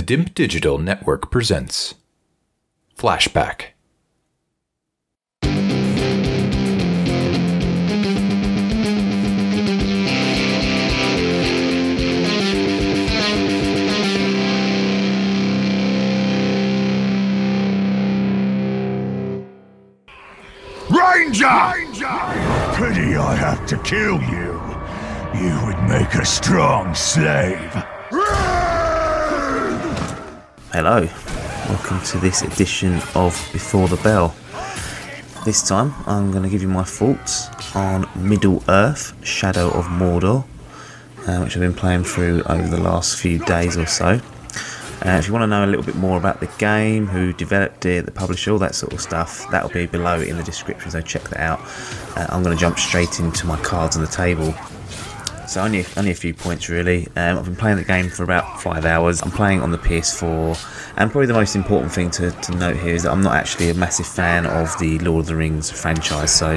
The DIMP Digital Network presents Flashback. Ranger! Ranger! Pity I have to kill you. You would make a strong slave. Hello, welcome to this edition of Before the Bell. This time I'm going to give you my thoughts on Middle Earth Shadow of Mordor, uh, which I've been playing through over the last few days or so. Uh, if you want to know a little bit more about the game, who developed it, the publisher, all that sort of stuff, that'll be below in the description, so check that out. Uh, I'm going to jump straight into my cards on the table. So only only a few points really. Um, I've been playing the game for about five hours. I'm playing on the PS4, and probably the most important thing to, to note here is that I'm not actually a massive fan of the Lord of the Rings franchise. So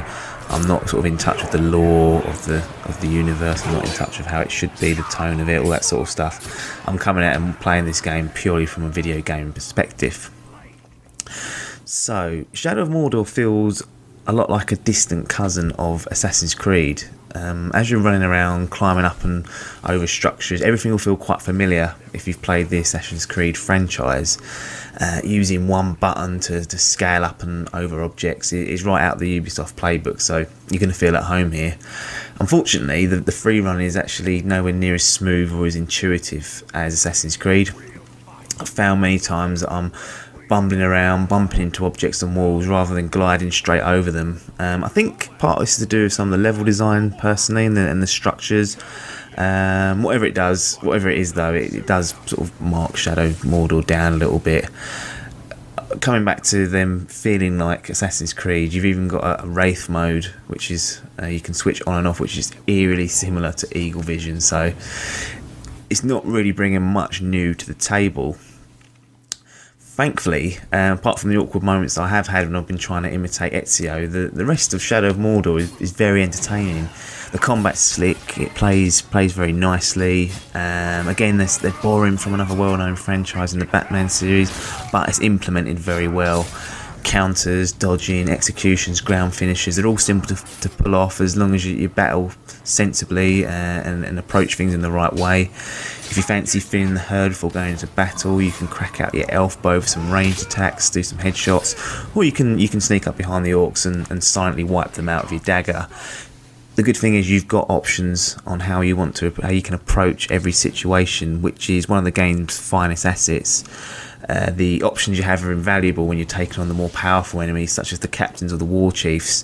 I'm not sort of in touch with the lore of the of the universe. I'm not in touch with how it should be, the tone of it, all that sort of stuff. I'm coming out and playing this game purely from a video game perspective. So Shadow of Mordor feels a lot like a distant cousin of Assassin's Creed. Um, as you're running around, climbing up and over structures, everything will feel quite familiar if you've played the Assassin's Creed franchise. Uh, using one button to, to scale up and over objects is right out the Ubisoft playbook, so you're going to feel at home here. Unfortunately, the, the free run is actually nowhere near as smooth or as intuitive as Assassin's Creed. I've found many times that I'm bumbling around, bumping into objects and walls rather than gliding straight over them. Um, I think part of this is to do with some of the level design personally and the, and the structures. Um, whatever it does, whatever it is though, it, it, does sort of mark Shadow Mordor down a little bit. Coming back to them feeling like Assassin's Creed, you've even got a, Wraith mode, which is uh, you can switch on and off, which is eerily similar to Eagle Vision. So it's not really bringing much new to the table thankfully, uh, apart from the awkward moments I have had when I've been trying to imitate Ezio, the, the rest of Shadow of Mordor is, is very entertaining. The combat's slick, it plays plays very nicely. Um, again, they're, they're from another well known franchise in the Batman series, but it's implemented very well. Counters, dodging, executions, ground finishes, they're all simple to, to pull off as long as you, you battle sensibly uh, and, and approach things in the right way. If you fancy feeling the herd before going into battle, you can crack out your elf bow for some ranged attacks, do some headshots, or you can you can sneak up behind the orcs and, and silently wipe them out with your dagger. The good thing is you've got options on how you want to how you can approach every situation, which is one of the game's finest assets. Uh, the options you have are invaluable when you're taking on the more powerful enemies, such as the captains or the war chiefs.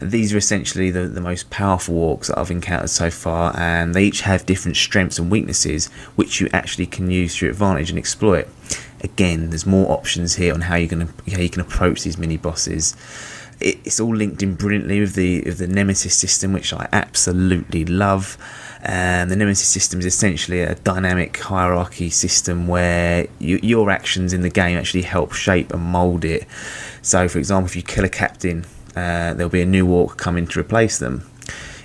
These are essentially the, the most powerful orcs that I've encountered so far, and they each have different strengths and weaknesses, which you actually can use to your advantage and exploit. Again, there's more options here on how you're going to how you can approach these mini bosses. It's all linked in brilliantly with the with the Nemesis system, which I absolutely love. And the Nemesis system is essentially a dynamic hierarchy system where you, your actions in the game actually help shape and mould it. So, for example, if you kill a captain, uh, there'll be a new orc coming to replace them.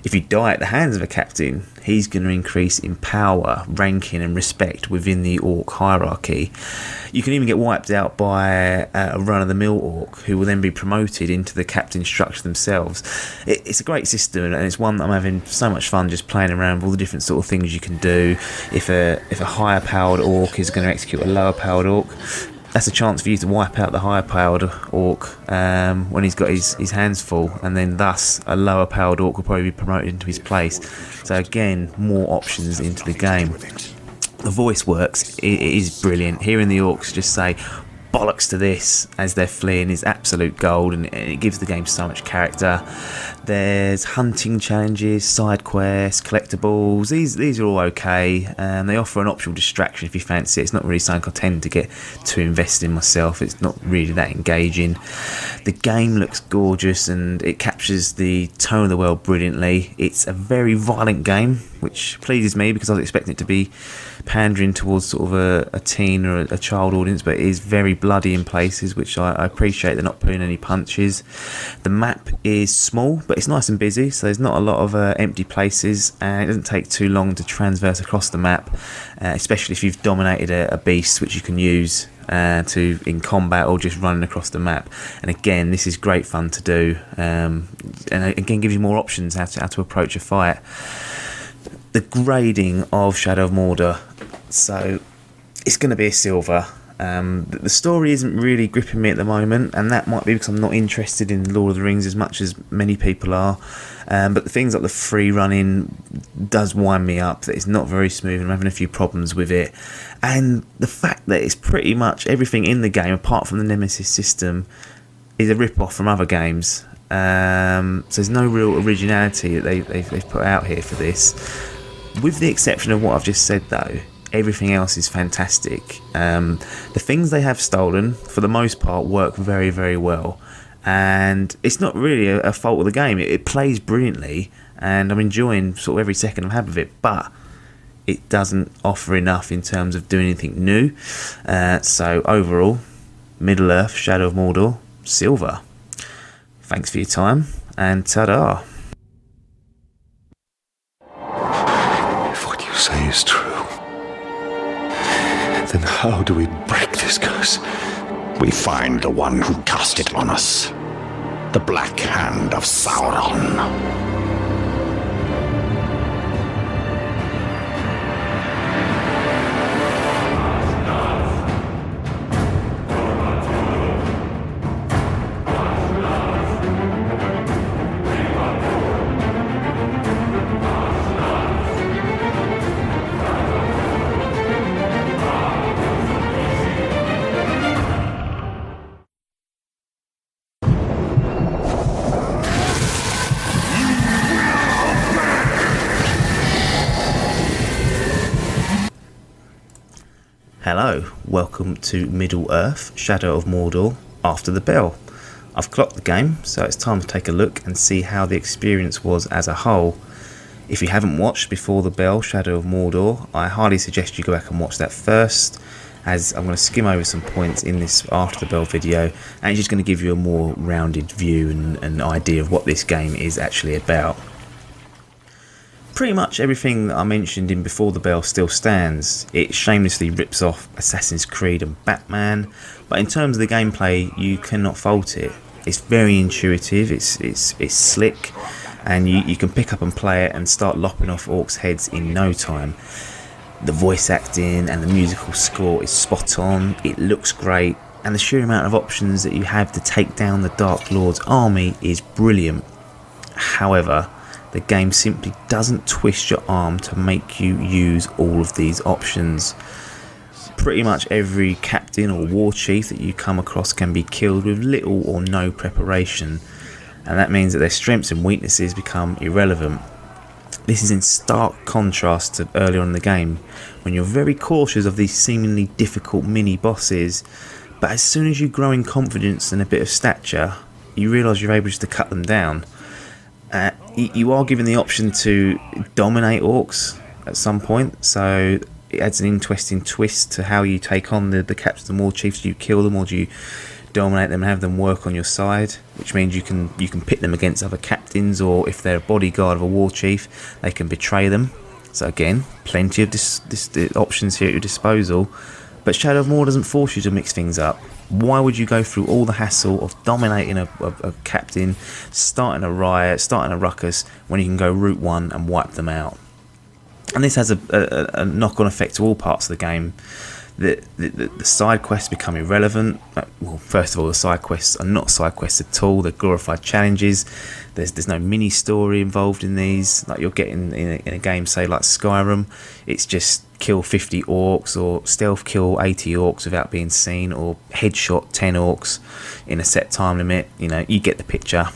If you die at the hands of a captain, he's going to increase in power, ranking, and respect within the orc hierarchy. You can even get wiped out by uh, a run of the mill orc who will then be promoted into the captain structure themselves. it's a great system and it's one that I'm having so much fun just playing around with all the different sort of things you can do. If a if a higher powered orc is going to execute a lower powered orc, that's a chance for you to wipe out the higher powered orc um, when he's got his, his hands full, and then thus a lower powered orc will probably be promoted into his place. So, again, more options into the game. The voice works, it, is brilliant. Hearing the orcs just say, bollocks to this as they're fleeing is absolute gold and it gives the game so much character. There's hunting challenges, side quests, collectibles. These these are all okay and they offer an optional distraction if you fancy it. It's not really something I tend to get too invested in myself. It's not really that engaging. The game looks gorgeous and it captures the tone of the world brilliantly. It's a very violent game which pleases me because I was expecting it to be pandering towards sort of a, a teen or a, a, child audience, but it is very bloody in places, which I, I, appreciate. They're not pulling any punches. The map is small, but it's nice and busy, so there's not a lot of uh, empty places, and it doesn't take too long to transverse across the map, uh, especially if you've dominated a, a beast, which you can use uh, to in combat or just running across the map. And again, this is great fun to do, um, and again gives you more options how to how to approach a fight. The grading of Shadow of Mordor, so it's going to be a silver. Um, the story isn't really gripping me at the moment, and that might be because I'm not interested in Lord of the Rings as much as many people are. Um, but the things like the free running does wind me up. That it's not very smooth, and I'm having a few problems with it. And the fact that it's pretty much everything in the game, apart from the Nemesis system, is a rip off from other games. Um, so there's no real originality that they, they've put out here for this. With the exception of what I've just said, though, everything else is fantastic. Um, the things they have stolen, for the most part, work very, very well. And it's not really a, a fault of the game. It, it, plays brilliantly, and I'm enjoying sort of every second I've had with it. But it doesn't offer enough in terms of doing anything new. Uh, so overall, Middle Earth, Shadow of Mordor, silver. Thanks for your time, and ta-da. Say is true, then how do we break this curse? We find the one who cast it on us. The Black Hand of Sauron. Welcome to Middle Earth Shadow of Mordor After the Bell. I've clocked the game, so it's time to take a look and see how the experience was as a whole. If you haven't watched Before the Bell Shadow of Mordor, I highly suggest you go back and watch that first, as I'm going to skim over some points in this After the Bell video, and it's just going to give you a more rounded view and an idea of what this game is actually about pretty much everything that I mentioned in Before the Bell still stands. It shamelessly rips off Assassin's Creed and Batman, but in terms of the gameplay, you cannot fault it. It's very intuitive, it's it's it's slick, and you, you can pick up and play it and start lopping off orcs' heads in no time. The voice acting and the musical score is spot on, it looks great, and the sheer amount of options that you have to take down the Dark Lord's army is brilliant. However, the game simply doesn't twist your arm to make you use all of these options. Pretty much every captain or war chief that you come across can be killed with little or no preparation, and that means that their strengths and weaknesses become irrelevant. This is in stark contrast to earlier on in the game, when you're very cautious of these seemingly difficult mini bosses, but as soon as you grow in confidence and a bit of stature, you realise you're able to cut them down. Uh, you are given the option to dominate orcs at some point, so it adds an interesting twist to how you take on the, the captains and war chiefs. Do you kill them or do you dominate them and have them work on your side? Which means you can you can pit them against other captains, or if they're a bodyguard of a war chief, they can betray them. So again, plenty of this, this, options here at your disposal. But Shadow of Mordor doesn't force you to mix things up. Why would you go through all the hassle of dominating a, a, a captain, starting a riot, starting a ruckus, when you can go route one and wipe them out? And this has a, a, a knock on effect to all parts of the game. The, the, the, side quests become irrelevant. Well, first of all, the side quests are not side quests at all. They're glorified challenges. There's there's no mini story involved in these. Like you're getting in a, in a game, say like Skyrim, it's just kill 50 orcs or stealth kill 80 orcs without being seen or headshot 10 orcs in a set time limit. You know, you get the picture.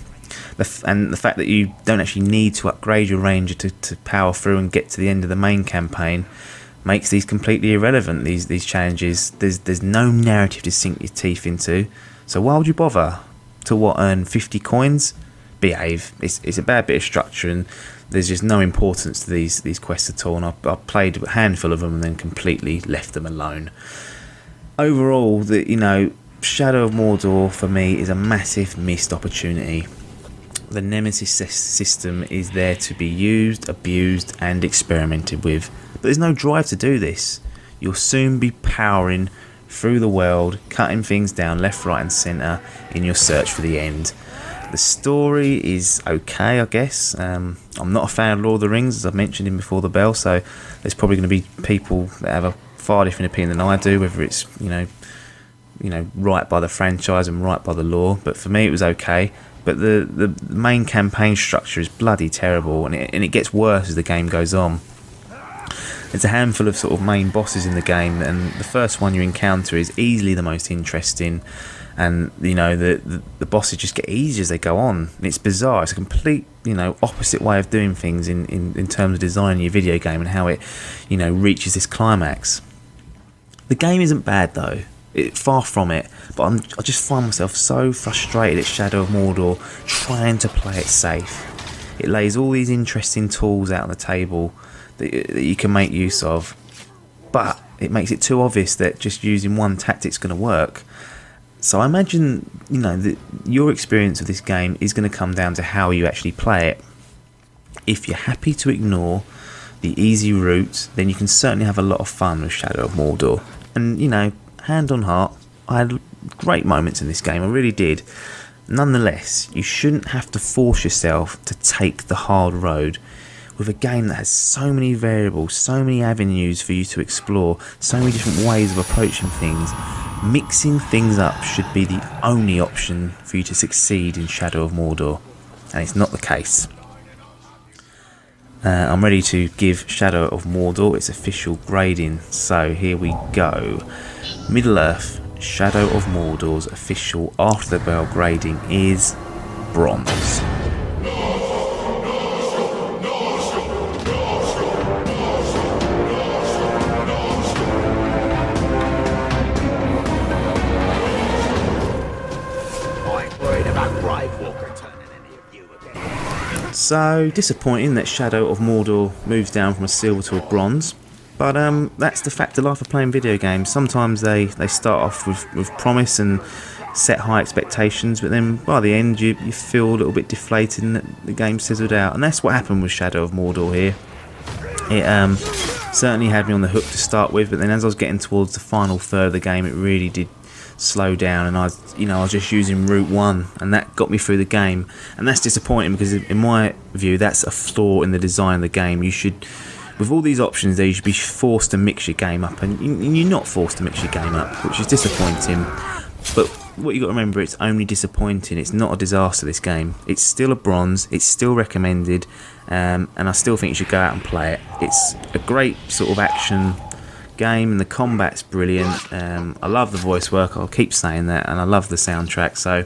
The f- and the fact that you don't actually need to upgrade your ranger to, to power through and get to the end of the main campaign makes these completely irrelevant. These these challenges. There's there's no narrative to sink your teeth into. So why would you bother? To what earn 50 coins? Behave. It's it's a bad bit of structure and there's just no importance to these these quests at all. And I, I played a handful of them and then completely left them alone. Overall, the you know Shadow of Mordor for me is a massive missed opportunity. The Nemesis system is there to be used, abused, and experimented with, but there's no drive to do this. You'll soon be powering through the world, cutting things down left, right, and centre in your search for the end. The story is okay, I guess. Um, I'm not a fan of Lord of the Rings, as I've mentioned in Before the Bell, so there's probably going to be people that have a far different opinion than I do, whether it's you know, you know, right by the franchise and right by the lore. But for me, it was okay. But the the main campaign structure is bloody terrible, and it, and it gets worse as the game goes on. There's a handful of sort of main bosses in the game, and the first one you encounter is easily the most interesting and you know the, the, the bosses just get easier as they go on. And it's bizarre. It's a complete you know opposite way of doing things in, in, in terms of designing your video game and how it you know reaches this climax. The game isn't bad though. It, far from it, but I'm, I just find myself so frustrated at Shadow of Mordor trying to play it safe. It lays all these interesting tools out on the table that, that you can make use of, but it makes it too obvious that just using one tactic's going to work. So I imagine, you know, that your experience of this game is going to come down to how you actually play it. If you're happy to ignore the easy route, then you can certainly have a lot of fun with Shadow of Mordor. And, you know, hand on heart, I had great moments in this game, I really did. Nonetheless, you shouldn't have to force yourself to take the hard road with a game that has so many variables, so many avenues for you to explore, so many different ways of approaching things mixing things up should be the only option for you to succeed in Shadow of Mordor, and it's not the case. Uh, I'm ready to give Shadow of Mordor its official grading, so here we go. Middle Earth Shadow of Mordor's official after the bell grading is bronze. So disappointing that Shadow of Mordor moves down from a silver to a bronze. But um, that's the fact of life of playing video games. Sometimes they, they start off with, with promise and set high expectations, but then by the end you, you feel a little bit deflated and the game sizzled out. And that's what happened with Shadow of Mordor here. It um, certainly had me on the hook to start with, but then as I was getting towards the final third of the game, it really did slow down and I you know I was just using route 1 and that got me through the game. And that's disappointing because in my view that's a flaw in the design of the game. You should with all these options there you should be forced to mix your game up and you're not forced to mix your game up which is disappointing. But what you got to remember it's only disappointing. It's not a disaster this game. It's still a bronze. It's still recommended um, and I still think you should go out and play it. It's a great sort of action game, and the combat's brilliant. Um, I love the voice work. I'll keep saying that, and I love the soundtrack. So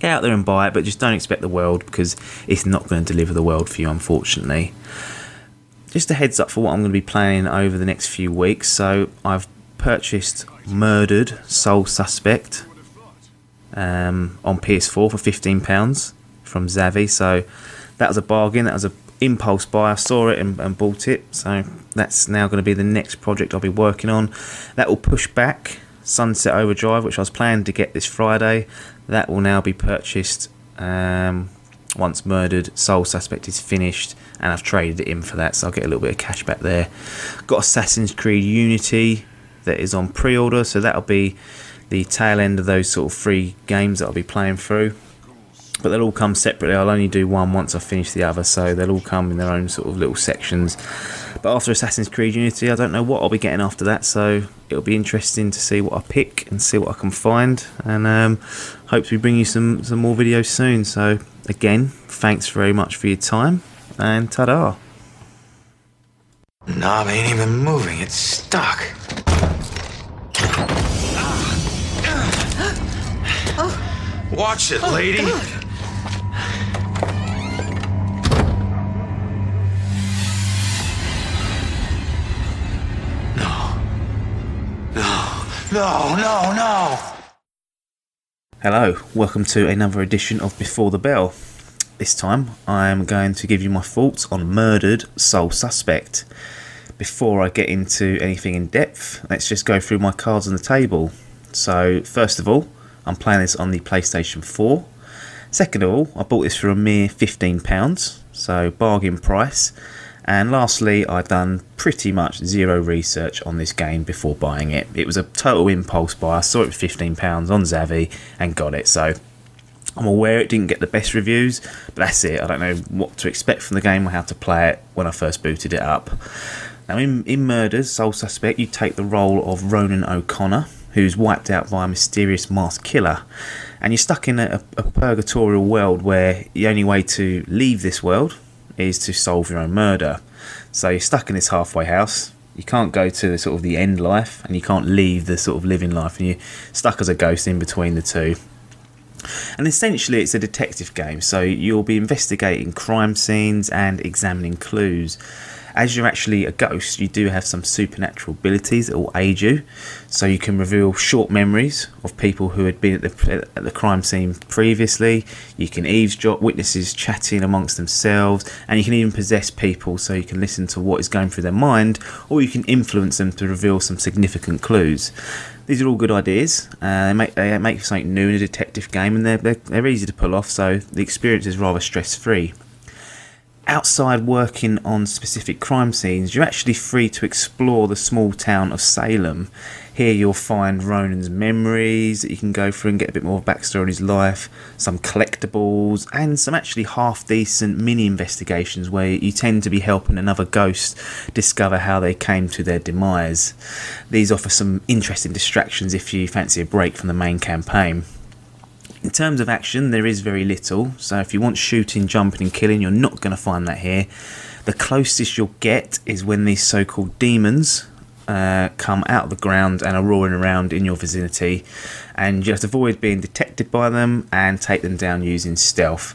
get out there and buy it, but just don't expect the world because it's not going to deliver the world for you, unfortunately. Just a heads up for what I'm going to be playing over the next few weeks. So I've purchased Murdered Soul Suspect um, on PS4 for £15 from Zavvi. So that was a bargain. That was a impulse buy. I saw it and, and bought it, so that's now going to be the next project I'll be working on. That will push back Sunset Overdrive, which I was planning to get this Friday. That will now be purchased um, once Murdered Soul Suspect is finished, and I've traded it in for that, so I'll get a little bit of cash back there. Got Assassin's Creed Unity that is on pre-order, so that'll be the tail end of those sort of free games that I'll be playing through but they'll all come separately. I'll only do one once I finish the other, so they'll all come in their own sort of little sections. But after Assassin's Creed Unity, I don't know what I'll be getting after that, so it'll be interesting to see what I pick and see what I can find, and um, hope to bring you some some more videos soon. So again, thanks very much for your time, and ta-da. Knob ain't even moving; it's stuck. Watch it, lady. No, no, no. Hello, welcome to another edition of Before the Bell. This time, I'm going to give you my thoughts on Murdered Soul Suspect. Before I get into anything in depth, let's just go through my cards on the table. So, first of all, I'm playing this on the PlayStation 4. Second of all, I bought this for a mere £15, so bargain price. And lastly, I've done pretty much zero research on this game before buying it. It was a total impulse buy. I saw it for £15 on Zavvi and got it. So I'm aware it didn't get the best reviews, but that's it. I don't know what to expect from the game or how to play it when I first booted it up. Now, in, in Murders, Soul Suspect, you take the role of Ronan O'Connor, who's wiped out by a mysterious masked killer. And you're stuck in a, a purgatorial world where the only way to leave this world is to solve your own murder. So you're stuck in this halfway house. You can't go to the sort of the end life, and you can't leave the sort of living life, and you're stuck as a ghost in between the two. And essentially, it's a detective game, so you'll be investigating crime scenes and examining clues as you're actually a ghost, you do have some supernatural abilities that will aid you. So you can reveal short memories of people who had been at the, at the crime scene previously. You can eavesdrop witnesses chatting amongst themselves, and you can even possess people so you can listen to what is going through their mind, or you can influence them to reveal some significant clues. These are all good ideas. Uh, they make they make something new in a detective game, and they're, they're, they're easy to pull off. So the experience is rather stress free outside working on specific crime scenes, you're actually free to explore the small town of Salem. Here you'll find Ronan's memories that you can go through and get a bit more backstory on his life, some collectibles, and some actually half decent mini investigations where you tend to be helping another ghost discover how they came to their demise. These offer some interesting distractions if you fancy a break from the main campaign. In terms of action, there is very little. So if you want shooting, jumping, and killing, you're not going to find that here. The closest you'll get is when these so called demons uh, come out of the ground and are roaring around in your vicinity, and you have to avoid being detected by them and take them down using stealth.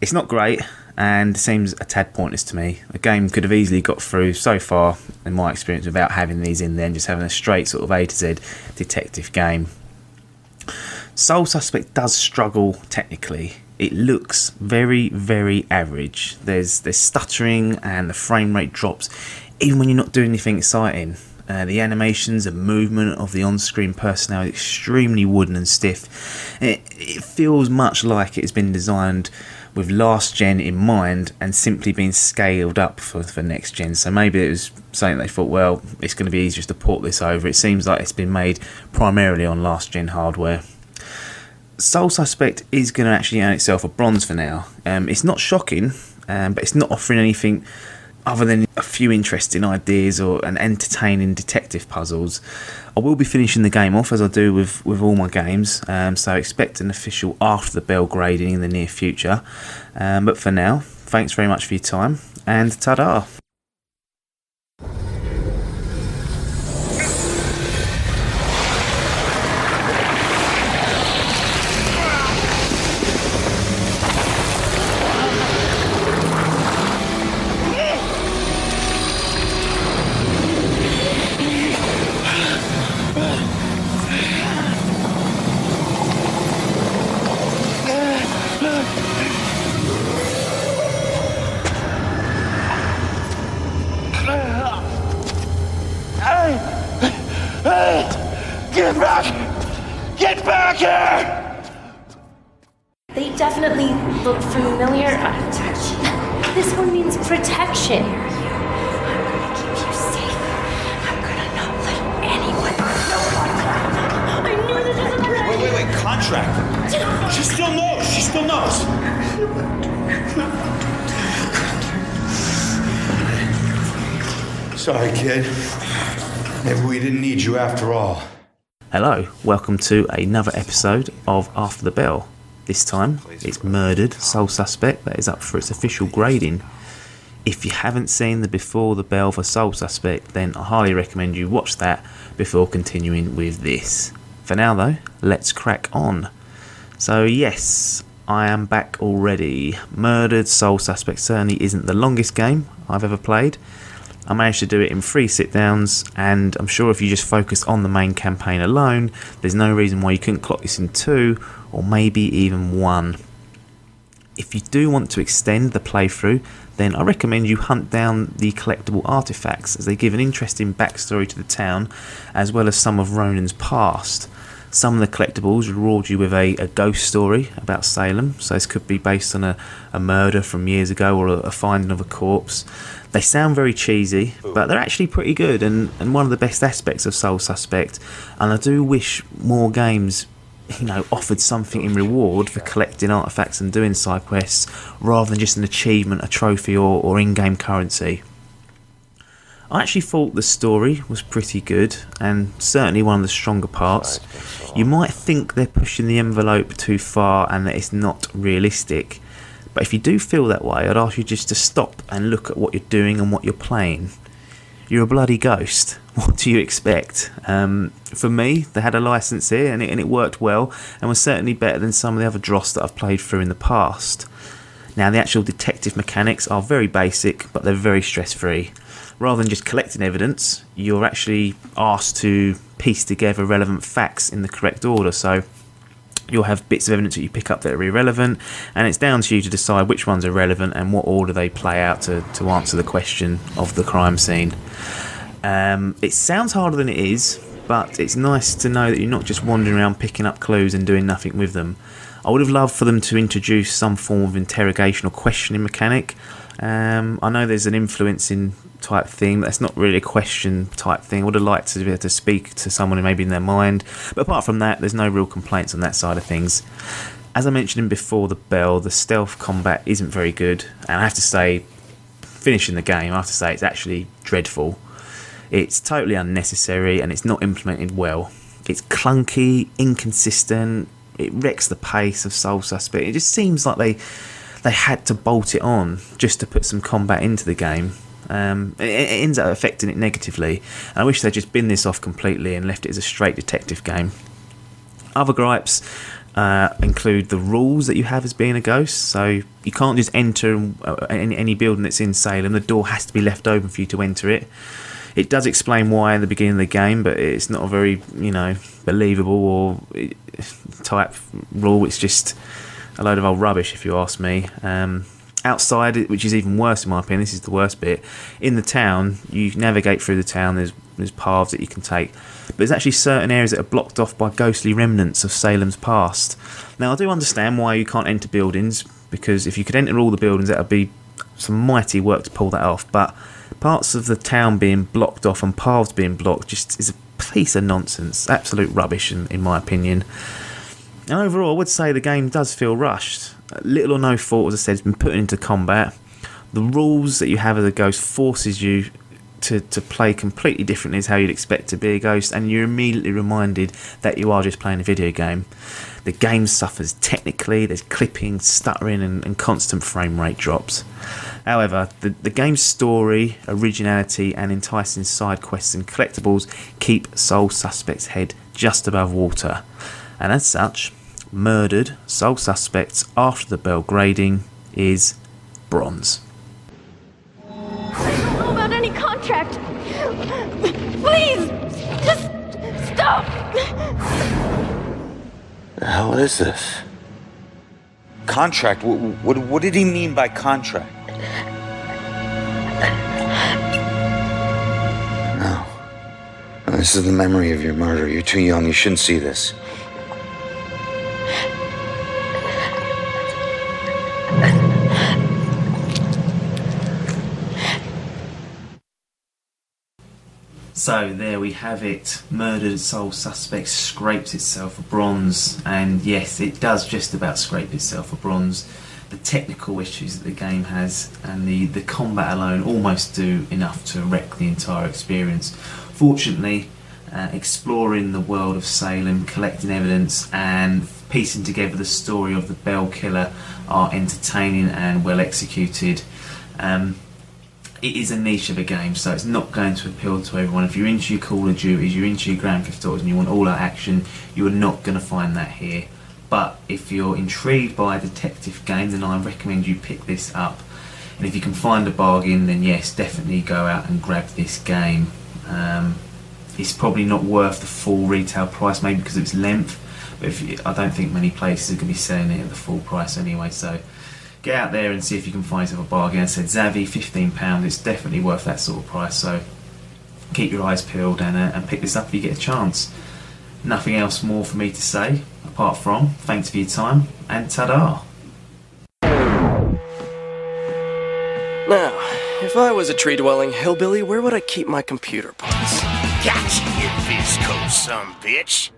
It's not great and seems a tad pointless to me. The game could have easily got through so far, in my experience, without having these in there and just having a straight sort of A to Z detective game. Soul Suspect does struggle technically. It looks very, very average. There's there's stuttering and the frame rate drops, even when you're not doing anything exciting. Uh, the animations and movement of the on-screen personnel is extremely wooden and stiff. It, it feels much like it's been designed with last gen in mind and simply being scaled up for, for next gen. So maybe it was something they thought, well, it's going to be easier to port this over. It seems like it's been made primarily on last gen hardware. Soul Suspect is going to actually earn itself a bronze for now. Um, it's not shocking, um, but it's not offering anything other than a few interesting ideas or an entertaining detective puzzles. I will be finishing the game off as I do with, with all my games, um, so expect an official after the bell grading in the near future. Um, but for now, thanks very much for your time and ta da! Welcome to another episode of After the Bell. This time, it's Murdered Soul Suspect that is up for its official grading. If you haven't seen the Before the Bell for Soul Suspect, then I highly recommend you watch that before continuing with this. For now, though, let's crack on. So, yes, I am back already. Murdered Soul Suspect certainly isn't the longest game I've ever played. I managed to do it in three sit downs, and I'm sure if you just focus on the main campaign alone, there's no reason why you couldn't clock this in two or maybe even one. if you do want to extend the playthrough, then I recommend you hunt down the collectible artifacts as they give an interesting backstory to the town as well as some of Ronan's past. Some of the collectibles reward you with a, a ghost story about Salem, so this could be based on a, a murder from years ago or a, a finding of a corpse. They sound very cheesy, but they're actually pretty good and, and one of the best aspects of Soul Suspect. And I do wish more games you know, offered something in reward for collecting artifacts and doing side quests rather than just an achievement, a trophy, or, or in game currency. I actually thought the story was pretty good and certainly one of the stronger parts. You might think they're pushing the envelope too far and that it's not realistic, but if you do feel that way, I'd ask you just to stop and look at what you're doing and what you're playing. You're a bloody ghost. What do you expect? Um, for me, they had a license here and it, and it worked well and was certainly better than some of the other dross that I've played through in the past. Now, the actual detective mechanics are very basic, but they're very stress free. Rather than just collecting evidence, you're actually asked to piece together relevant facts in the correct order. So, you'll have bits of evidence that you pick up that are irrelevant, and it's down to you to decide which ones are relevant and what order they play out to, to answer the question of the crime scene. Um, it sounds harder than it is, but it's nice to know that you're not just wandering around picking up clues and doing nothing with them. I would have loved for them to introduce some form of interrogation or questioning mechanic. Um, I know there's an influencing type thing, that's not really a question type thing. I would have liked to be able to speak to someone who may be in their mind, but apart from that, there's no real complaints on that side of things. As I mentioned before, the bell, the stealth combat isn't very good, and I have to say, finishing the game, I have to say it's actually dreadful. It's totally unnecessary and it's not implemented well. It's clunky, inconsistent. It wrecks the pace of Soul Suspect. It just seems like they they had to bolt it on just to put some combat into the game. Um, it, it, ends up affecting it negatively. I wish they'd just bin this off completely and left it as a straight detective game. Other gripes uh, include the rules that you have as being a ghost. So you can't just enter uh, any, any building that's in Salem. The door has to be left open for you to enter it. It does explain why in the beginning of the game, but it's not a very you know believable or type rule. It's just a load of old rubbish, if you ask me. Um, outside, which is even worse in my opinion, this is the worst bit. In the town, you navigate through the town. There's there's paths that you can take, but there's actually certain areas that are blocked off by ghostly remnants of Salem's past. Now, I do understand why you can't enter buildings because if you could enter all the buildings, that would be some mighty work to pull that off. But parts of the town being blocked off and paths being blocked just is a piece of nonsense, absolute rubbish in, in my opinion. And overall, I would say the game does feel rushed. Little or no thought, as I said, has been put into combat. The rules that you have as a ghost forces you to, to play completely differently as how you'd expect to be a ghost, and you're immediately reminded that you are just playing a video game. The game suffers technically, there's clipping, stuttering, and, and constant frame rate drops. However, the, the game's story, originality, and enticing side quests and collectibles keep Soul Suspect's head just above water. And as such, Murdered Soul Suspects After the Bell grading is bronze. I don't know about any contract. Please, just stop. The hell is this? Contract? What, what, what did he mean by contract? No. No, This is the memory of your murder. You're too young. You shouldn't see this. So there we have it. Murdered Soul Suspect scrapes itself for bronze, and yes, it does just about scrape itself for bronze. The technical issues that the game has and the, the combat alone almost do enough to wreck the entire experience. Fortunately, uh, exploring the world of Salem, collecting evidence, and piecing together the story of the Bell Killer are entertaining and well executed. Um, it is a niche of a game, so it's not going to appeal to everyone. If you're into your Call of Duties, you're into your Grand Theft Autos, and you want all that action, you are not going to find that here. But if you're intrigued by a detective game, then I recommend you pick this up. And if you can find a bargain, then yes, definitely go out and grab this game. Um, it's probably not worth the full retail price, maybe because of its length. But you, I don't think many places are going to be selling it at the full price anyway. So get out there and see if you can find yourself a bargain. I said Zavvi, fifteen pound. It's definitely worth that sort of price. So keep your eyes peeled and uh, and pick this up if you get a chance. Nothing else more for me to say apart from thanks for your time and ta-da. Now, if I was a tree dwelling hillbilly, where would I keep my computer parts? Gotcha, you visco some bitch.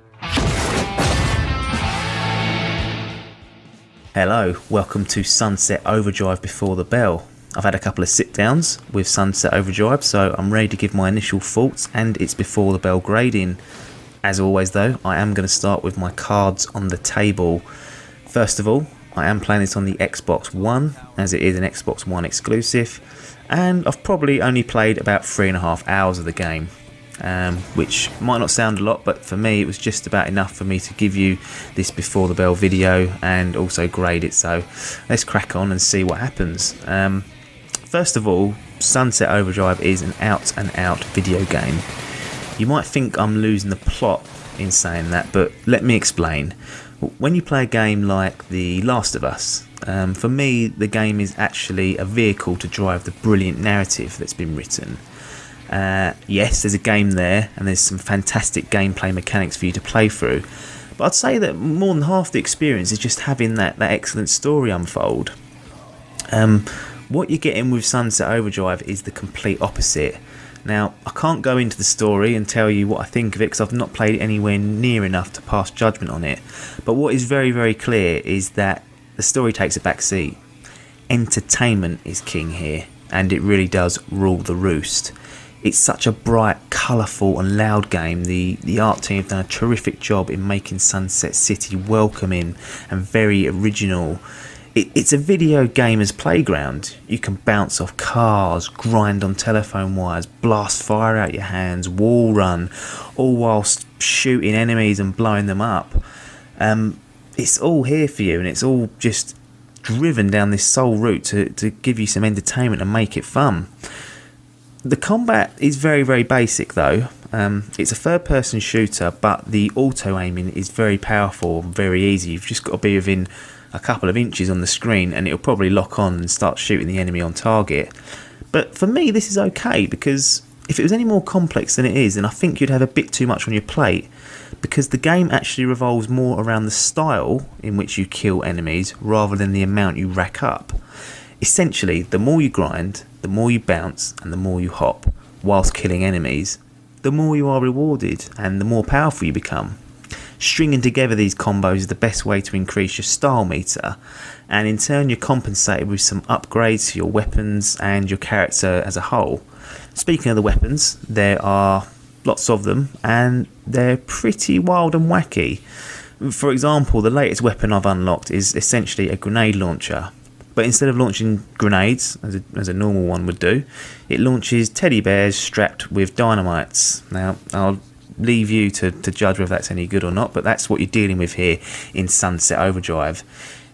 Hello, welcome to Sunset Overdrive Before the Bell. I've had a couple of sit downs with Sunset Overdrive, so I'm ready to give my initial thoughts, and it's before the bell grading. As always, though, I am going to start with my cards on the table. First of all, I am playing this on the Xbox One, as it is an Xbox One exclusive, and I've probably only played about three and a half hours of the game um, which might not sound a lot, but for me it was just about enough for me to give you this before the bell video and also grade it. So let's crack on and see what happens. Um, first of all, Sunset Overdrive is an out and out video game. You might think I'm losing the plot in saying that, but let me explain. When you play a game like The Last of Us, um, for me, the game is actually a vehicle to drive the brilliant narrative that's been written. Uh, yes, there's a game there, and there's some fantastic gameplay mechanics for you to play through. But I'd say that more than half the experience is just having that, that excellent story unfold. Um, what you're getting with Sunset Overdrive is the complete opposite. Now, I can't go into the story and tell you what I think of it because I've not played it anywhere near enough to pass judgment on it. But what is very, very clear is that the story takes a back seat. Entertainment is king here, and it really does rule the roost it's such a bright, colourful, and loud game. The the art team have done a terrific job in making Sunset City welcoming and very original. It, it's a video gamer's playground. You can bounce off cars, grind on telephone wires, blast fire out your hands, wall run, all whilst shooting enemies and blowing them up. Um, it's all here for you, and it's all just driven down this sole route to, to give you some entertainment and make it fun. The combat is very, very basic though. Um, it's a third person shooter, but the auto aiming is very powerful and very easy. You've just got to be within a couple of inches on the screen and it'll probably lock on and start shooting the enemy on target. But for me, this is okay because if it was any more complex than it is, then I think you'd have a bit too much on your plate because the game actually revolves more around the style in which you kill enemies rather than the amount you rack up. Essentially, the more you grind, the more you bounce and the more you hop whilst killing enemies, the more you are rewarded and the more powerful you become. Stringing together these combos is the best way to increase your style meter, and in turn, you're compensated with some upgrades to your weapons and your character as a whole. Speaking of the weapons, there are lots of them, and they're pretty wild and wacky. For example, the latest weapon I've unlocked is essentially a grenade launcher, but instead of launching grenades, as a, as a normal one would do, it launches teddy bears strapped with dynamites. Now, I'll leave you to, to judge whether that's any good or not, but that's what you're dealing with here in Sunset Overdrive.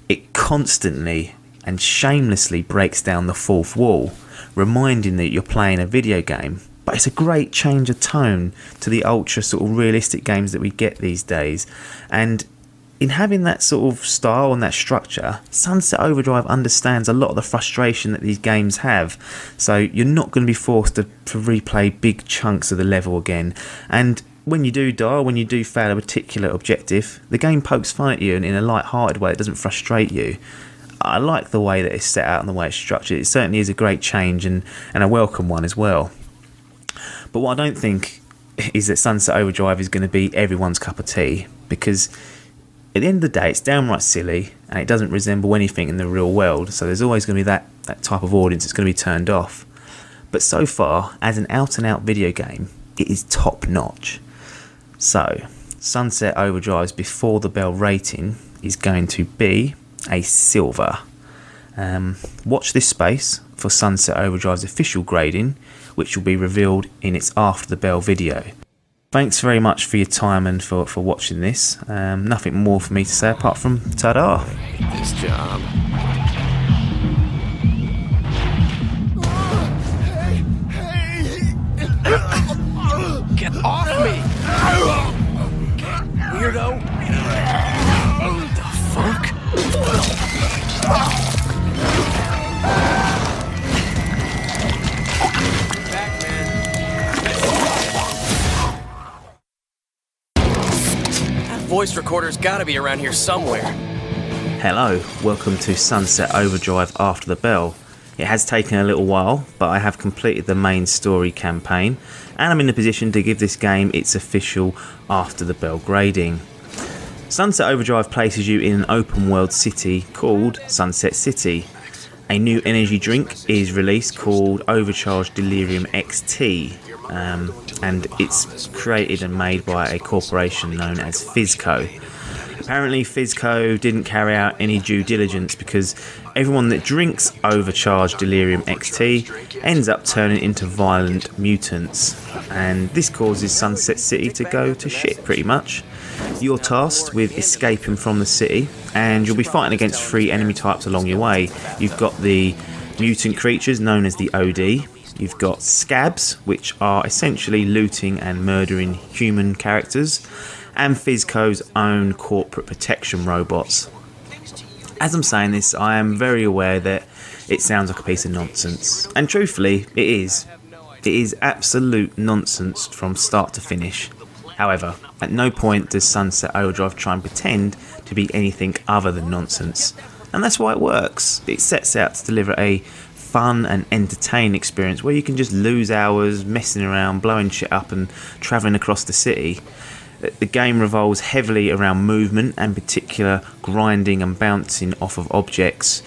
It constantly and shamelessly breaks down the fourth wall, reminding that you're playing a video game. But it's a great change of tone to the ultra sort of realistic games that we get these days. And in having that sort of style and that structure, Sunset Overdrive understands a lot of the frustration that these games have. So you're not going to be forced to, to replay big chunks of the level again. And when you do die, when you do fail a particular objective, the game pokes fun at you and in a light-hearted way. It doesn't frustrate you. I like the way that it's set out and the way it's structured. It certainly is a great change and, and a welcome one as well. But what I don't think is that Sunset Overdrive is going to be everyone's cup of tea because at the end of the day, it's downright silly and it doesn't resemble anything in the real world. So there's always going to be that, that type of audience that's going to be turned off. But so far, as an out and out video game, it is top notch. So, Sunset Overdrive's Before the Bell rating is going to be a silver. Um, watch this space for Sunset Overdrive's official grading, which will be revealed in its After the Bell video thanks very much for your time and for, for watching this. Um, nothing more for me to say apart from ta-da. This job. Voice recorder's gotta be around here somewhere. Hello, welcome to Sunset Overdrive After the Bell. It has taken a little while, but I have completed the main story campaign, and I'm in a position to give this game its official After the Bell grading. Sunset Overdrive places you in an open world city called Sunset City. A new energy drink is released called Overcharged Delirium XT, um, and it's created and made by a corporation known as FizzCo. Apparently, FizzCo didn't carry out any due diligence because everyone that drinks overcharged Delirium XT ends up turning into violent mutants, and this causes Sunset City to go to shit pretty much. You're tasked with escaping from the city, and you'll be fighting against three enemy types along your way. You've got the mutant creatures known as the OD, you've got scabs, which are essentially looting and murdering human characters, and FizzCo's own corporate protection robots. As I'm saying this, I am very aware that it sounds like a piece of nonsense, and truthfully, it is. It is absolute nonsense from start to finish. However, at no point does Sunset Overdrive try and pretend to be anything other than nonsense, and that's why it works. It sets out to deliver a fun and entertaining experience where you can just lose hours messing around, blowing shit up, and travelling across the city. Uh, the game revolves heavily around movement and particular grinding and bouncing off of objects.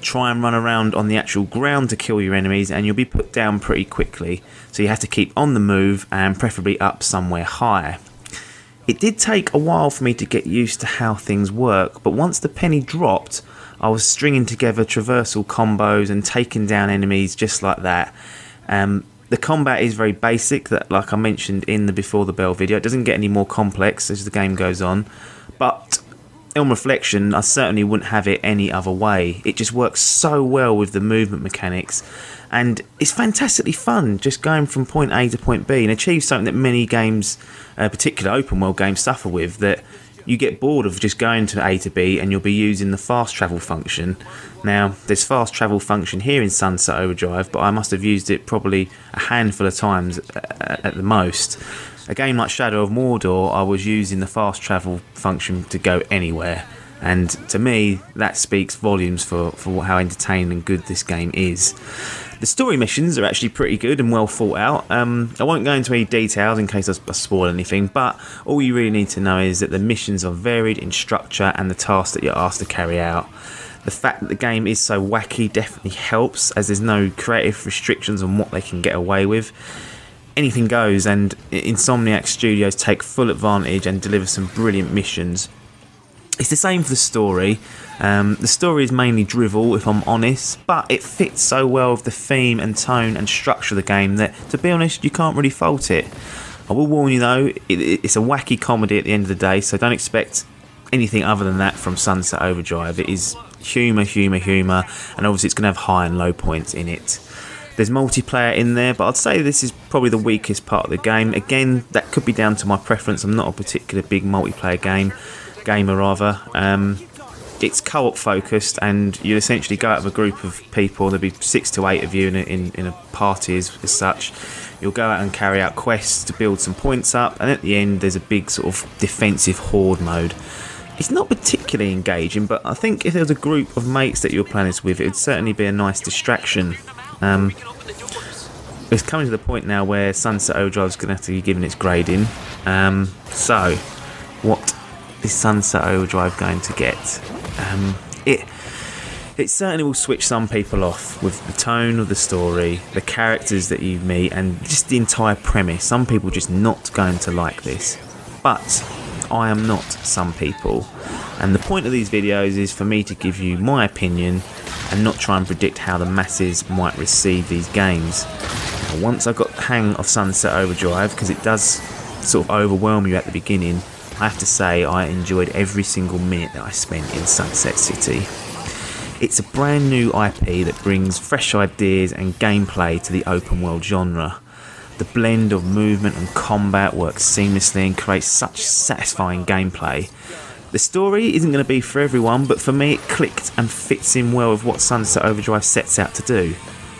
Try and run around on the actual ground to kill your enemies, and you'll be put down pretty quickly. So you have to keep on the move and preferably up somewhere high. It did take a while for me to get used to how things work, but once the penny dropped, I was stringing together traversal combos and taking down enemies just like that. Um, the combat is very basic, that like I mentioned in the Before the Bell video. It doesn't get any more complex as the game goes on, but on reflection, I certainly wouldn't have it any other way. It just works so well with the movement mechanics, and it's fantastically fun just going from point A to point B and achieve something that many games, uh, particular open world games, suffer with. That you get bored of just going to A to B and you'll be using the fast travel function. Now, there's fast travel function here in Sunset Overdrive, but I must have used it probably a handful of times at the most. A game like Shadow of Mordor, I was using the fast travel function to go anywhere. And to me, that speaks volumes for, for how entertaining and good this game is. The story missions are actually pretty good and well thought out. Um, I won't go into any details in case I spoil anything, but all you really need to know is that the missions are varied in structure and the tasks that you're asked to carry out. The fact that the game is so wacky definitely helps, as there's no creative restrictions on what they can get away with. Anything goes, and Insomniac Studios take full advantage and deliver some brilliant missions. It's the same for the story. Um, the story is mainly drivel, if I'm honest, but it fits so well with the theme and tone and structure of the game that, to be honest, you can't really fault it. I will warn you though, it, it's a wacky comedy at the end of the day, so don't expect anything other than that from Sunset Overdrive. It is humour, humour, humour, and obviously it's going to have high and low points in it. There's multiplayer in there, but I'd say this is probably the weakest part of the game. Again, that could be down to my preference. I'm not a particular big multiplayer game gamer rather. Um, it's co-op focused, and you essentially go out of a group of people. There'll be six to eight of you in a, in, in a party as, as such. You'll go out and carry out quests to build some points up, and at the end, there's a big sort of defensive horde mode. It's not particularly engaging, but I think if there was a group of mates that you're playing this with, it would certainly be a nice distraction. Um, it's coming to the point now where Sunset Overdrive is going to have to be given its grading. Um, so, what is Sunset Overdrive going to get? Um, it it certainly will switch some people off with the tone of the story, the characters that you meet, and just the entire premise. Some people just not going to like this, but I am not some people. And the point of these videos is for me to give you my opinion and not try and predict how the masses might receive these games. Now, once I got the hang of Sunset Overdrive, because it does sort of overwhelm you at the beginning, I have to say I enjoyed every single minute that I spent in Sunset City. It's a brand new IP that brings fresh ideas and gameplay to the open world genre. The blend of movement and combat works seamlessly and creates such satisfying gameplay. The story isn't going to be for everyone, but for me it clicked and fits in well with what Sunset Overdrive sets out to do.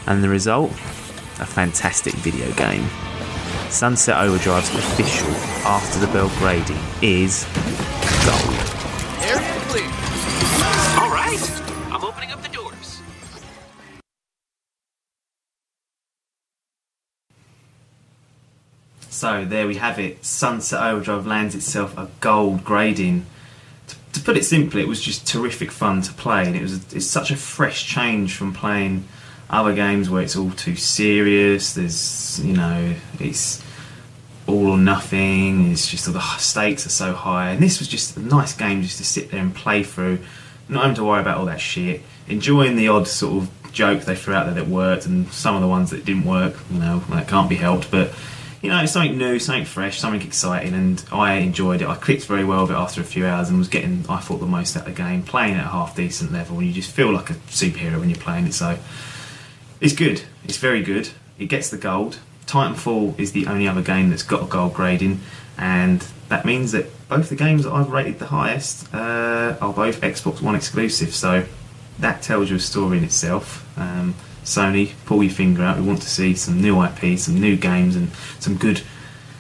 And the result? A fantastic video game. Sunset Overdrive's official After the Bell grading is Guys, So there we have it. Sunset Overdrive lands itself a gold grading. To, to put it simply, it was just terrific fun to play, and it was it's such a fresh change from playing other games where it's all too serious. There's you know it's all or nothing. It's just all the stakes are so high, and this was just a nice game just to sit there and play through, not having to worry about all that shit. Enjoying the odd sort of joke they threw out there that worked, and some of the ones that didn't work. You know that can't be helped, but you know, something new, something fresh, something exciting, and I enjoyed it. I clicked very well with it after a few hours and was getting, I thought, the most out of the game, playing at a half decent level, and you just feel like a superhero when you're playing it. So it's good. It's very good. It gets the gold. Titanfall is the only other game that's got a gold grading, and that means that both the games that I've rated the highest uh, are both Xbox One exclusive. So that tells you a story in itself. Um, Sony, pull your finger out. We want to see some new IP, some new games, and some good,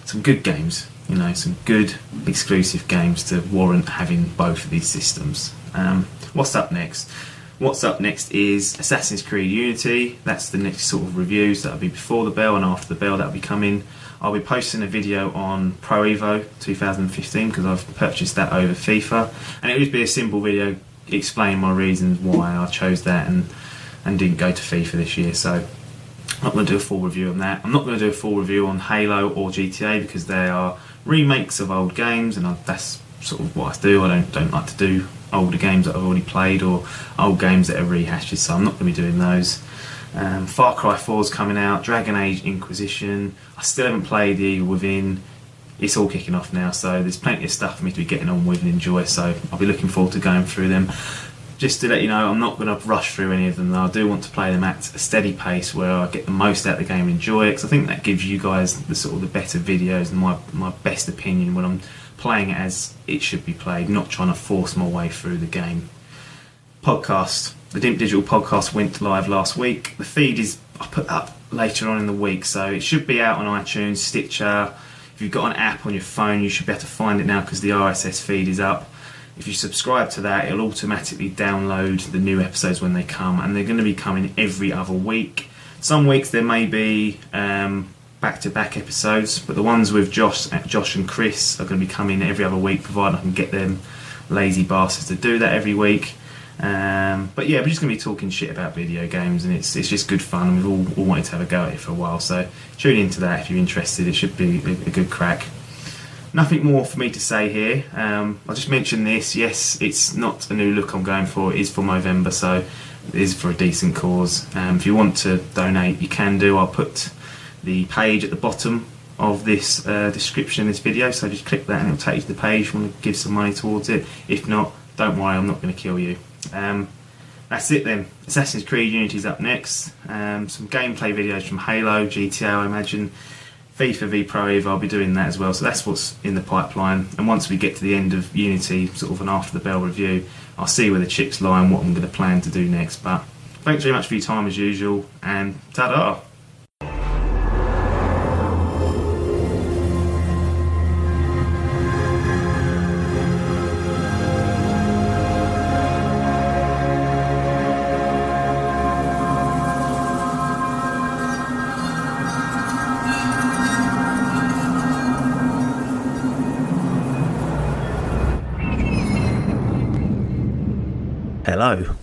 some good games. You know, some good exclusive games to warrant having both of these systems. Um, what's up next? What's up next is Assassin's Creed Unity. That's the next sort of reviews that'll be before the bell and after the bell that'll be coming. I'll be posting a video on Pro Evo 2015 because I've purchased that over FIFA, and it'll just be a simple video explaining my reasons why I chose that and and didn't go to FIFA this year. So I'm not going to do a full review on that. I'm not going to do a full review on Halo or GTA because they are remakes of old games, and I, that's sort of what I do. I don't don't like to do older games that I've already played or old games that are rehashed. So I'm not going to be doing those. Um, Far Cry 4 is coming out. Dragon Age Inquisition. I still haven't played the Evil Within. It's all kicking off now, so there's plenty of stuff for me to be getting on with and enjoy. So I'll be looking forward to going through them just to let you know, I'm not going to rush through any of them. I do want to play them at a steady pace where I get the most out of the game and enjoy it. Because I think that gives you guys the sort of the better videos and my my best opinion when I'm playing it as it should be played, not trying to force my way through the game. Podcast. The Dimp Digital podcast went live last week. The feed is I put up later on in the week, so it should be out on iTunes, Stitcher. If you've got an app on your phone, you should be able to find it now because the RSS feed is up if you subscribe to that, it'll automatically download the new episodes when they come, and they're going to be coming every other week. Some weeks there may be back to back episodes, but the ones with Josh, Josh and Chris are going to be coming every other week, provided I can get them lazy bastards to do that every week. Um, but yeah, we're just going to be talking shit about video games, and it's it's just good fun. And we've all, all wanted to have a go at it for a while, so tune into that if you're interested. It should be a, a good crack nothing more for me to say here. Um, I'll just mention this. Yes, it's not a new look I'm going for. It is for Movember, so it is for a decent cause. Um, if you want to donate, you can do. I'll put the page at the bottom of this uh, description in this video. So just click that and it'll take you to the page. If you want to give some money towards it. If not, don't worry. I'm not going to kill you. Um, that's it then. Assassin's Creed Unity's up next. Um, some gameplay videos from Halo, GTA, I imagine. FIFA v Pro Evo, I'll be doing that as well. So that's what's in the pipeline. And once we get to the end of Unity, sort of an after the bell review, I'll see where the chips lie and what I'm going to plan to do next. But thanks very much for your time as usual, and ta da!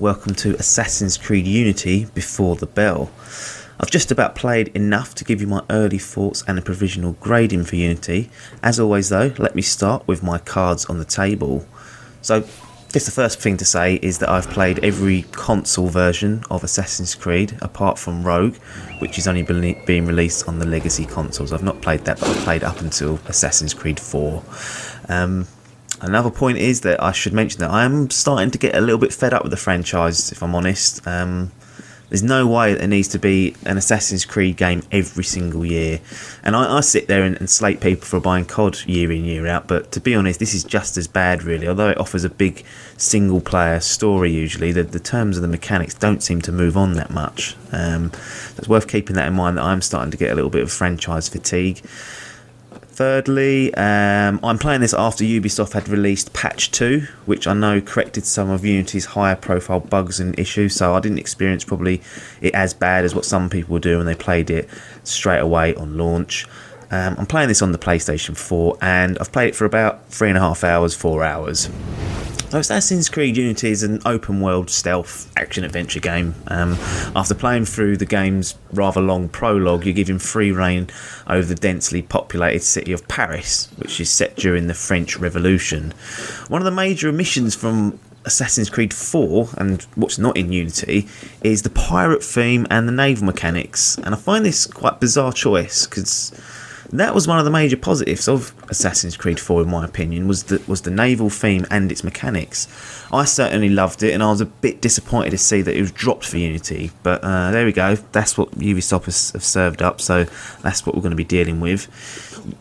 Welcome to Assassin's Creed Unity Before the Bell. I've just about played enough to give you my early thoughts and a provisional grading for Unity. As always, though, let me start with my cards on the table. So, just the first thing to say is that I've played every console version of Assassin's Creed apart from Rogue, which is only being released on the legacy consoles. I've not played that, but I've played up until Assassin's Creed 4. Um, Another point is that I should mention that I am starting to get a little bit fed up with the franchise, if I'm honest. Um, there's no way there needs to be an Assassin's Creed game every single year. And I, I sit there and, and, slate people for buying COD year in, year out, but to be honest, this is just as bad, really. Although it offers a big single player story, usually, the, the terms of the mechanics don't seem to move on that much. Um, it's worth keeping that in mind that I'm starting to get a little bit of franchise fatigue Thirdly, um, I'm playing this after Ubisoft had released Patch 2, which I know corrected some of Unity's higher profile bugs and issues, so I didn't experience probably it as bad as what some people doing when they played it straight away on launch. Um, I'm playing this on the PlayStation 4 and I've played it for about three and a half hours, four hours. So Assassin's Creed Unity is an open world stealth action adventure game. Um, after playing through the game's rather long prologue, you're given free reign over the densely populated city of Paris, which is set during the French Revolution. One of the major omissions from Assassin's Creed 4 and what's not in Unity is the pirate theme and the naval mechanics, and I find this quite bizarre choice because that was one of the major positives of Assassin's Creed 4, in my opinion, was the was the naval theme and its mechanics. I certainly loved it, and I was a bit disappointed to see that it was dropped for Unity. But uh, there we go. That's what Ubisoft has, have served up, so that's what we're going to be dealing with.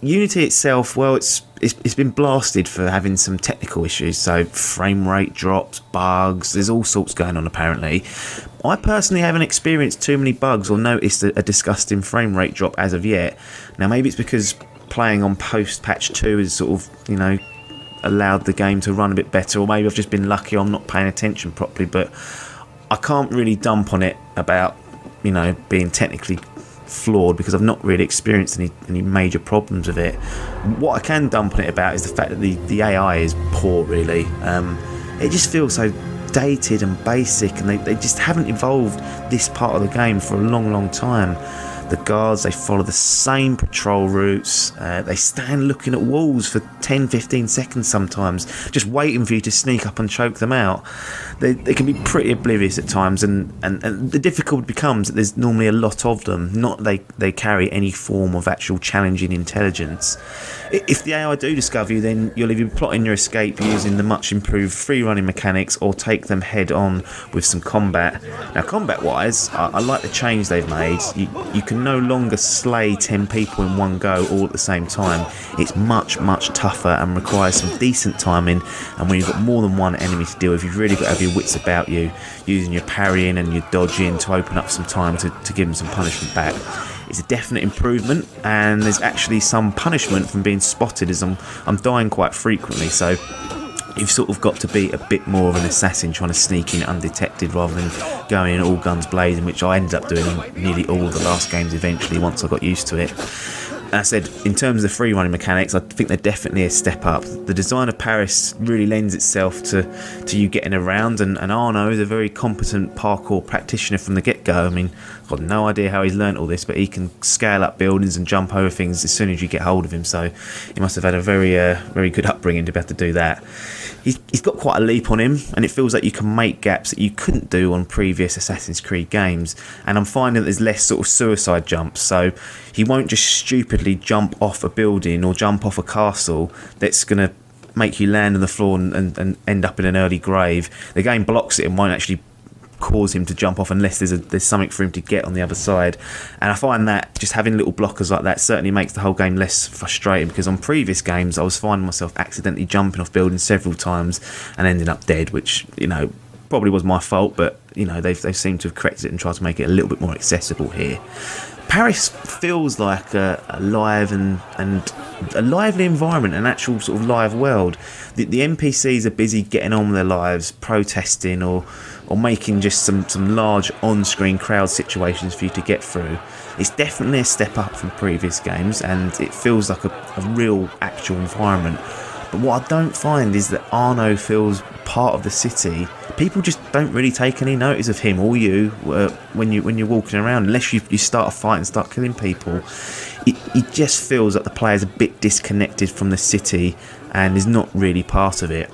Unity itself, well, it's, it's it's been blasted for having some technical issues, so frame rate drops, bugs. There's all sorts going on apparently. I personally haven't experienced too many bugs or noticed a, a disgusting frame rate drop as of yet. Now maybe it's because playing on post patch two has sort of you know allowed the game to run a bit better, or maybe I've just been lucky I'm not paying attention properly. But I can't really dump on it about you know being technically flawed because I've not really experienced any, any major problems with it. What I can dump on it about is the fact that the, the AI is poor, really. Um, it just feels so dated and basic, and they, they just haven't evolved this part of the game for a long, long time. The guards they follow the same patrol routes. Uh, they stand looking at walls for 10 15 seconds sometimes, just waiting for you to sneak up and choke them out. They, they can be pretty oblivious at times, and, and, and the difficulty becomes that there's normally a lot of them, not they, they carry any form of actual challenging intelligence. If the AI do discover you, then you'll either be plotting your escape using the much improved free running mechanics or take them head on with some combat. Now, combat wise, I, I like the change they've made. You, you can no longer slay 10 people in one go all at the same time. It's much, much tougher and requires some decent timing. And when you've got more than one enemy to deal with, you've really got to have your wits about you, using your parrying and your dodging to open up some time to, to give them some punishment back. It's a definite improvement, and there's actually some punishment from being spotted as I'm, I'm dying quite frequently. So you've sort of got to be a bit more of an assassin trying to sneak in undetected rather than going in all guns blazing, which I ended up doing in nearly all the last games eventually once I got used to it. I said, in terms of the free running mechanics, I think they're definitely a step up. The design of Paris really lends itself to, to you getting around, and, and Arno is a very competent parkour practitioner from the get go. I mean, got no idea how he's learnt all this, but he can scale up buildings and jump over things as soon as you get hold of him, so he must have had a very, uh, very good upbringing to be able to do that he's, he's got quite a leap on him, and it feels like you can make gaps that you couldn't do on previous Assassin's Creed games. And I'm finding that there's less sort of suicide jumps, so he won't just stupidly jump off a building or jump off a castle that's going to make you land on the floor and, and, and end up in an early grave. The game blocks it and won't actually cause him to jump off unless there's a, there's something for him to get on the other side. And I find that just having little blockers like that certainly makes the whole game less frustrating because on previous games I was finding myself accidentally jumping off buildings several times and ending up dead, which you know probably was my fault, but you know they've they've seemed to have corrected it and tried to make it a little bit more accessible here. Paris feels like a, a live and and a lively environment, an actual sort of live world. The, the NPCs are busy getting on with their lives, protesting or or making just some, some large on screen crowd situations for you to get through. It's definitely a step up from previous games and it feels like a, a real actual environment. But what I don't find is that Arno feels part of the city. People just don't really take any notice of him or you uh, when you when you're walking around, unless you, you start a fight and start killing people. It, just feels like the player's a bit disconnected from the city and is not really part of it.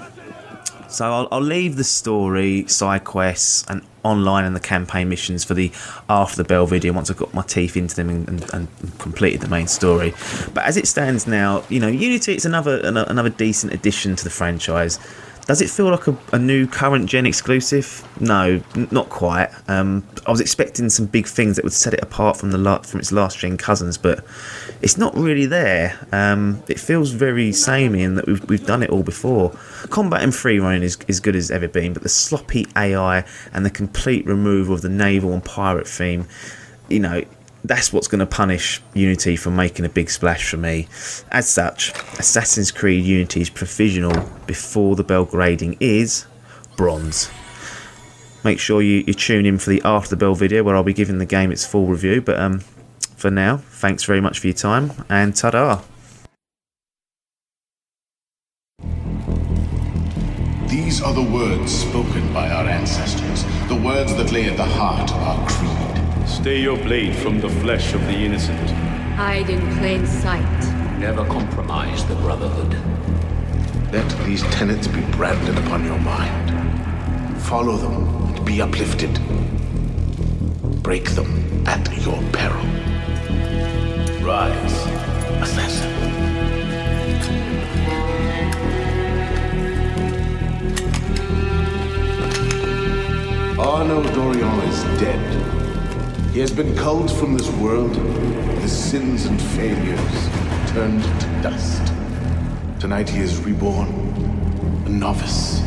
So I'll, I'll leave the story, side quests, and online and the campaign missions for the after the bell video once I've got my teeth into them and, and, and, completed the main story. But as it stands now, you know, Unity it's another another decent addition to the franchise. Does it feel like a, a new current gen exclusive? No, n- not quite. Um, I was expecting some big things that would set it apart from the from its last gen cousins, but it's not really there. Um, it feels very samey in that we've, we've done it all before. Combat and free running is as good as ever been, but the sloppy AI and the complete removal of the naval and pirate theme, you know, that's what's going to punish Unity for making a big splash for me. As such, Assassin's Creed Unity's provisional before the bell grading is bronze. Make sure you, you tune in for the after the bell video where I'll be giving the game its full review. But um, for now, thanks very much for your time and ta-da! These are the words spoken by our ancestors, the words that lay at the heart of our creed. Stay your blade from the flesh of the innocent. Hide in plain sight. Never compromise the Brotherhood. Let these tenets be branded upon your mind. Follow them and be uplifted. Break them at your peril. Rise, assassin. Arno Dorian is dead. He has been culled from this world, his sins and failures turned to dust. Tonight he is reborn, a novice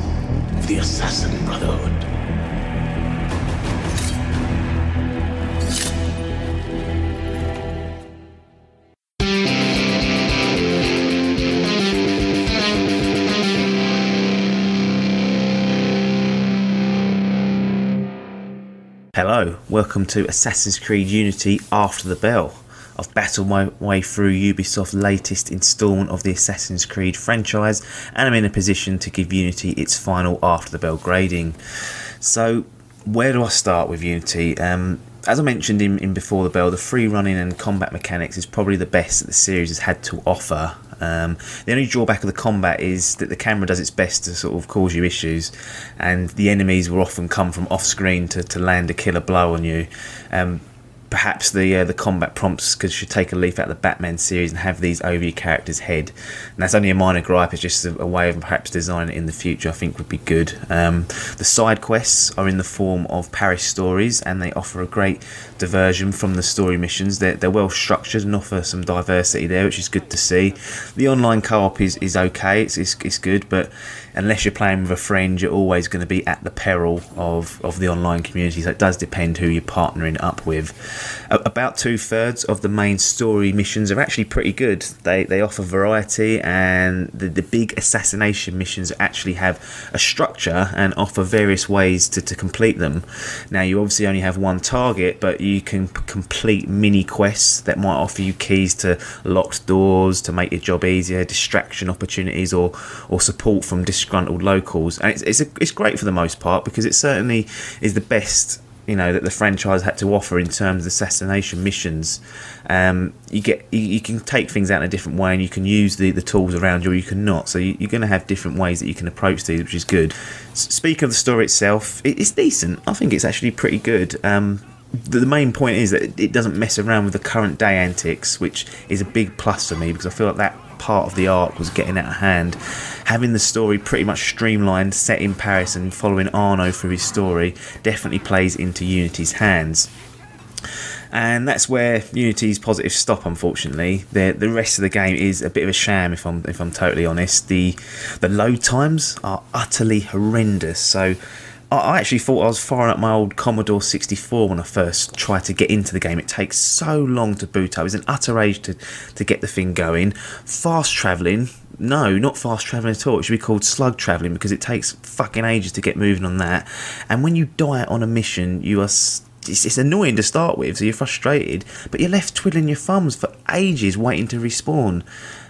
of the Assassin Brotherhood. Hello, welcome to Assassin's Creed Unity After the Bell. I've battled my way through Ubisoft's latest instalment of the Assassin's Creed franchise, and I'm in a position to give Unity its final After the Bell grading. So, where do I start with Unity? Um, as I mentioned in, in Before the Bell, the free running and combat mechanics is probably the best that the series has had to offer. Um, the only drawback of the combat is that the camera does its best to sort of cause you issues, and the enemies will often come from off screen to, to land a killer blow on you. Um, perhaps the uh, the combat prompts could should take a leaf out of the Batman series and have these over your character's head. And that's only a minor gripe. It's just a, a way of perhaps designing it in the future. I think would be good. Um, the side quests are in the form of Paris stories, and they offer a great diversion from the story missions. They're, they're well structured and offer some diversity there, which is good to see. The online co-op is, is okay. It's, it's it's good, but unless you're playing with a friend, you're always going to be at the peril of, of the online community. So it does depend who you're partnering up with. About two thirds of the main story missions are actually pretty good. They they offer variety, and the, the big assassination missions actually have a structure and offer various ways to, to complete them. Now, you obviously only have one target, but you can p- complete mini quests that might offer you keys to locked doors to make your job easier, distraction opportunities, or or support from disgruntled locals. And it's it's, a, it's great for the most part because it certainly is the best you know that the franchise had to offer in terms of assassination missions. Um, you get you, you, can take things out in a different way, and you can use the, the tools around you, or you can not. So you, are going to have different ways that you can approach these, which is good. Speak of the story itself, it, it's decent. I think it's actually pretty good. Um, the, the main point is that it doesn't mess around with the current day antics, which is a big plus for me because I feel like that part of the arc was getting out of hand. Having the story pretty much streamlined, set in Paris, and following Arno through his story definitely plays into Unity's hands. And that's where Unity's positive stop. Unfortunately, the the rest of the game is a bit of a sham. If I'm if I'm totally honest, the the load times are utterly horrendous. So I actually thought I was firing up my old Commodore 64 when I first tried to get into the game. It takes so long to boot up. It's an utter age to, to get the thing going. Fast travelling, no, not fast travelling at all. It should be called slug travelling because it takes fucking ages to get moving on that. And when you die on a mission, you are. It's, it's annoying to start with, so you're frustrated, but you're left twiddling your thumbs for ages waiting to respawn.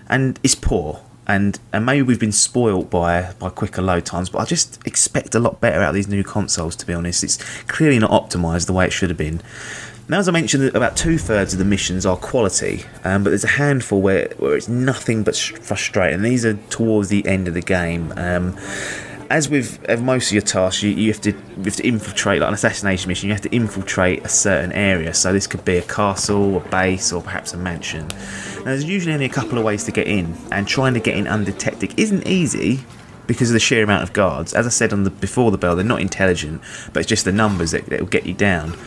And it's poor and and maybe we've been spoilt by by quicker load times but i just expect a lot better out of these new consoles to be honest. It's clearly not optimized the way it should have been. Now as i mentioned about two-thirds of the missions are quality um, but there's a handful where, where it's nothing but frustrating. These are towards the end of the game. Um, as with most of your tasks, you, you, have to you have to infiltrate like an assassination mission. You have to infiltrate a certain area. So this could be a castle, a base, or perhaps a mansion. Now, there's usually only a couple of ways to get in, and trying to get in undetected isn't easy because of the sheer amount of guards. As I said on the before the bell, they're not intelligent, but it's just the numbers that, that will get you down.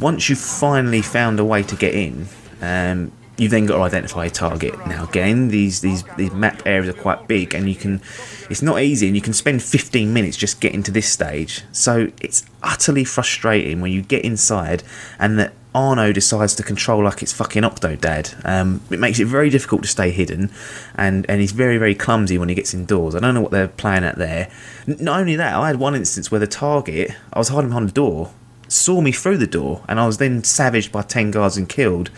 Once you've finally found a way to get in, um, you've then got to identify a target. Now, again, these these these map areas are quite big, and you can. It's not easy, and you can spend 15 minutes just getting to this stage. So it's utterly frustrating when you get inside, and that Arno decides to control like it's fucking Octodad. Um, it makes it very difficult to stay hidden, and, and he's very, very clumsy when he gets indoors. I don't know what they're playing at there. Not only that, I had one instance where the target, I was hiding behind the door, saw me through the door, and I was then savaged by 10 guards and killed.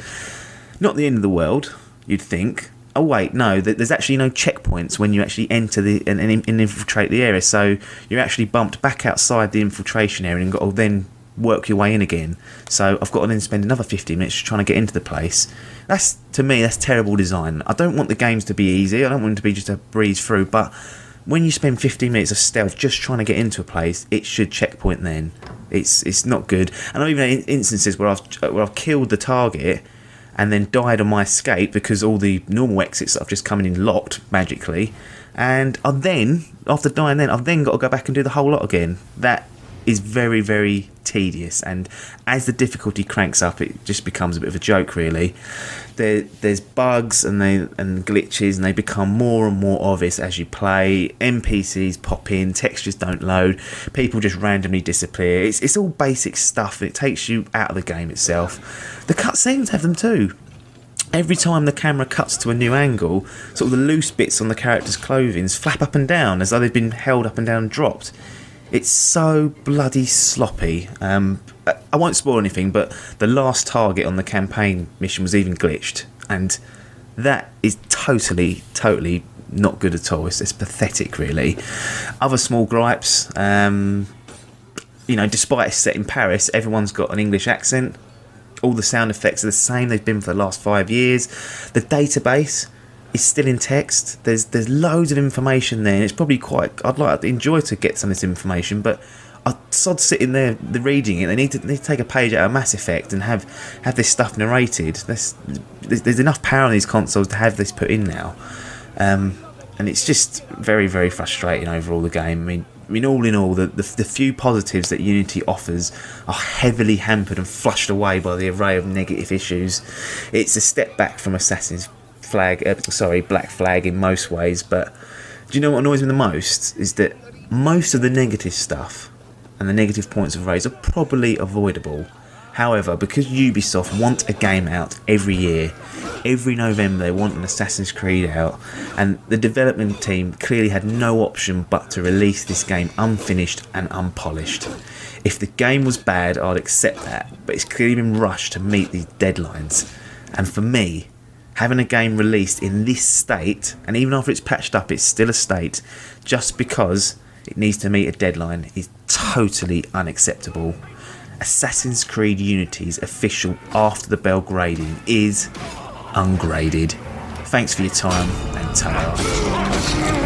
Not the end of the world, you'd think. Oh wait, no. There's actually no checkpoints when you actually enter the and, and, infiltrate the area. So you're actually bumped back outside the infiltration area and got to then work your way in again. So I've got to then spend another 50 minutes trying to get into the place. That's to me, that's terrible design. I don't want the games to be easy. I don't want them to be just a breeze through. But when you spend 15 minutes of stealth just trying to get into a place, it should checkpoint then. It's it's not good. And I've even had instances where I've where I've killed the target and then died on my escape because all the normal exits that I've just coming in locked magically. And I then, after dying, then I've then got to go back and do the whole lot again. That is very, very tedious. And as the difficulty cranks up, it just becomes a bit of a joke, really. There, there's bugs and they and glitches, and they become more and more obvious as you play. NPCs pop in, textures don't load, people just randomly disappear. It's it's all basic stuff, and it takes you out of the game itself. The cutscenes have them too every time the camera cuts to a new angle, sort of the loose bits on the character's clothing flap up and down as though they've been held up and down and dropped. It's so bloody sloppy. Um, I won't spoil anything, but the last target on the campaign mission was even glitched, and that is totally, totally not good at all. It's, it's pathetic, really. Other small gripes. Um, you know, despite it's set in Paris, everyone's got an English accent. All the sound effects are the same they've been for the last five years. The database is still in text. There's there's loads of information there. And it's probably quite. I'd like to enjoy to get some of this information, but I sod sitting there the reading it. They need to, they need to take a page out of Mass Effect and have have this stuff narrated. There's, there's enough power on these consoles to have this put in now, um, and it's just very very frustrating overall. The game. I mean. I mean, all in all, the, the, the few positives that Unity offers are heavily hampered and flushed away by the array of negative issues. It's a step back from Assassin's flag, uh, sorry, black flag in most ways. But do you know what annoys me the most is that most of the negative stuff and the negative points of raise are probably avoidable. However, because Ubisoft want a game out every year, every November they want an Assassin's Creed out, and the development team clearly had no option but to release this game unfinished and unpolished. If the game was bad, I'd accept that, but it's clearly been rushed to meet these deadlines. And for me, having a game released in this state, and even after it's patched up, it's still a state, just because it needs to meet a deadline, is totally unacceptable. Assassin's Creed Unity's official after the bell grading is ungraded. Thanks for your time and ta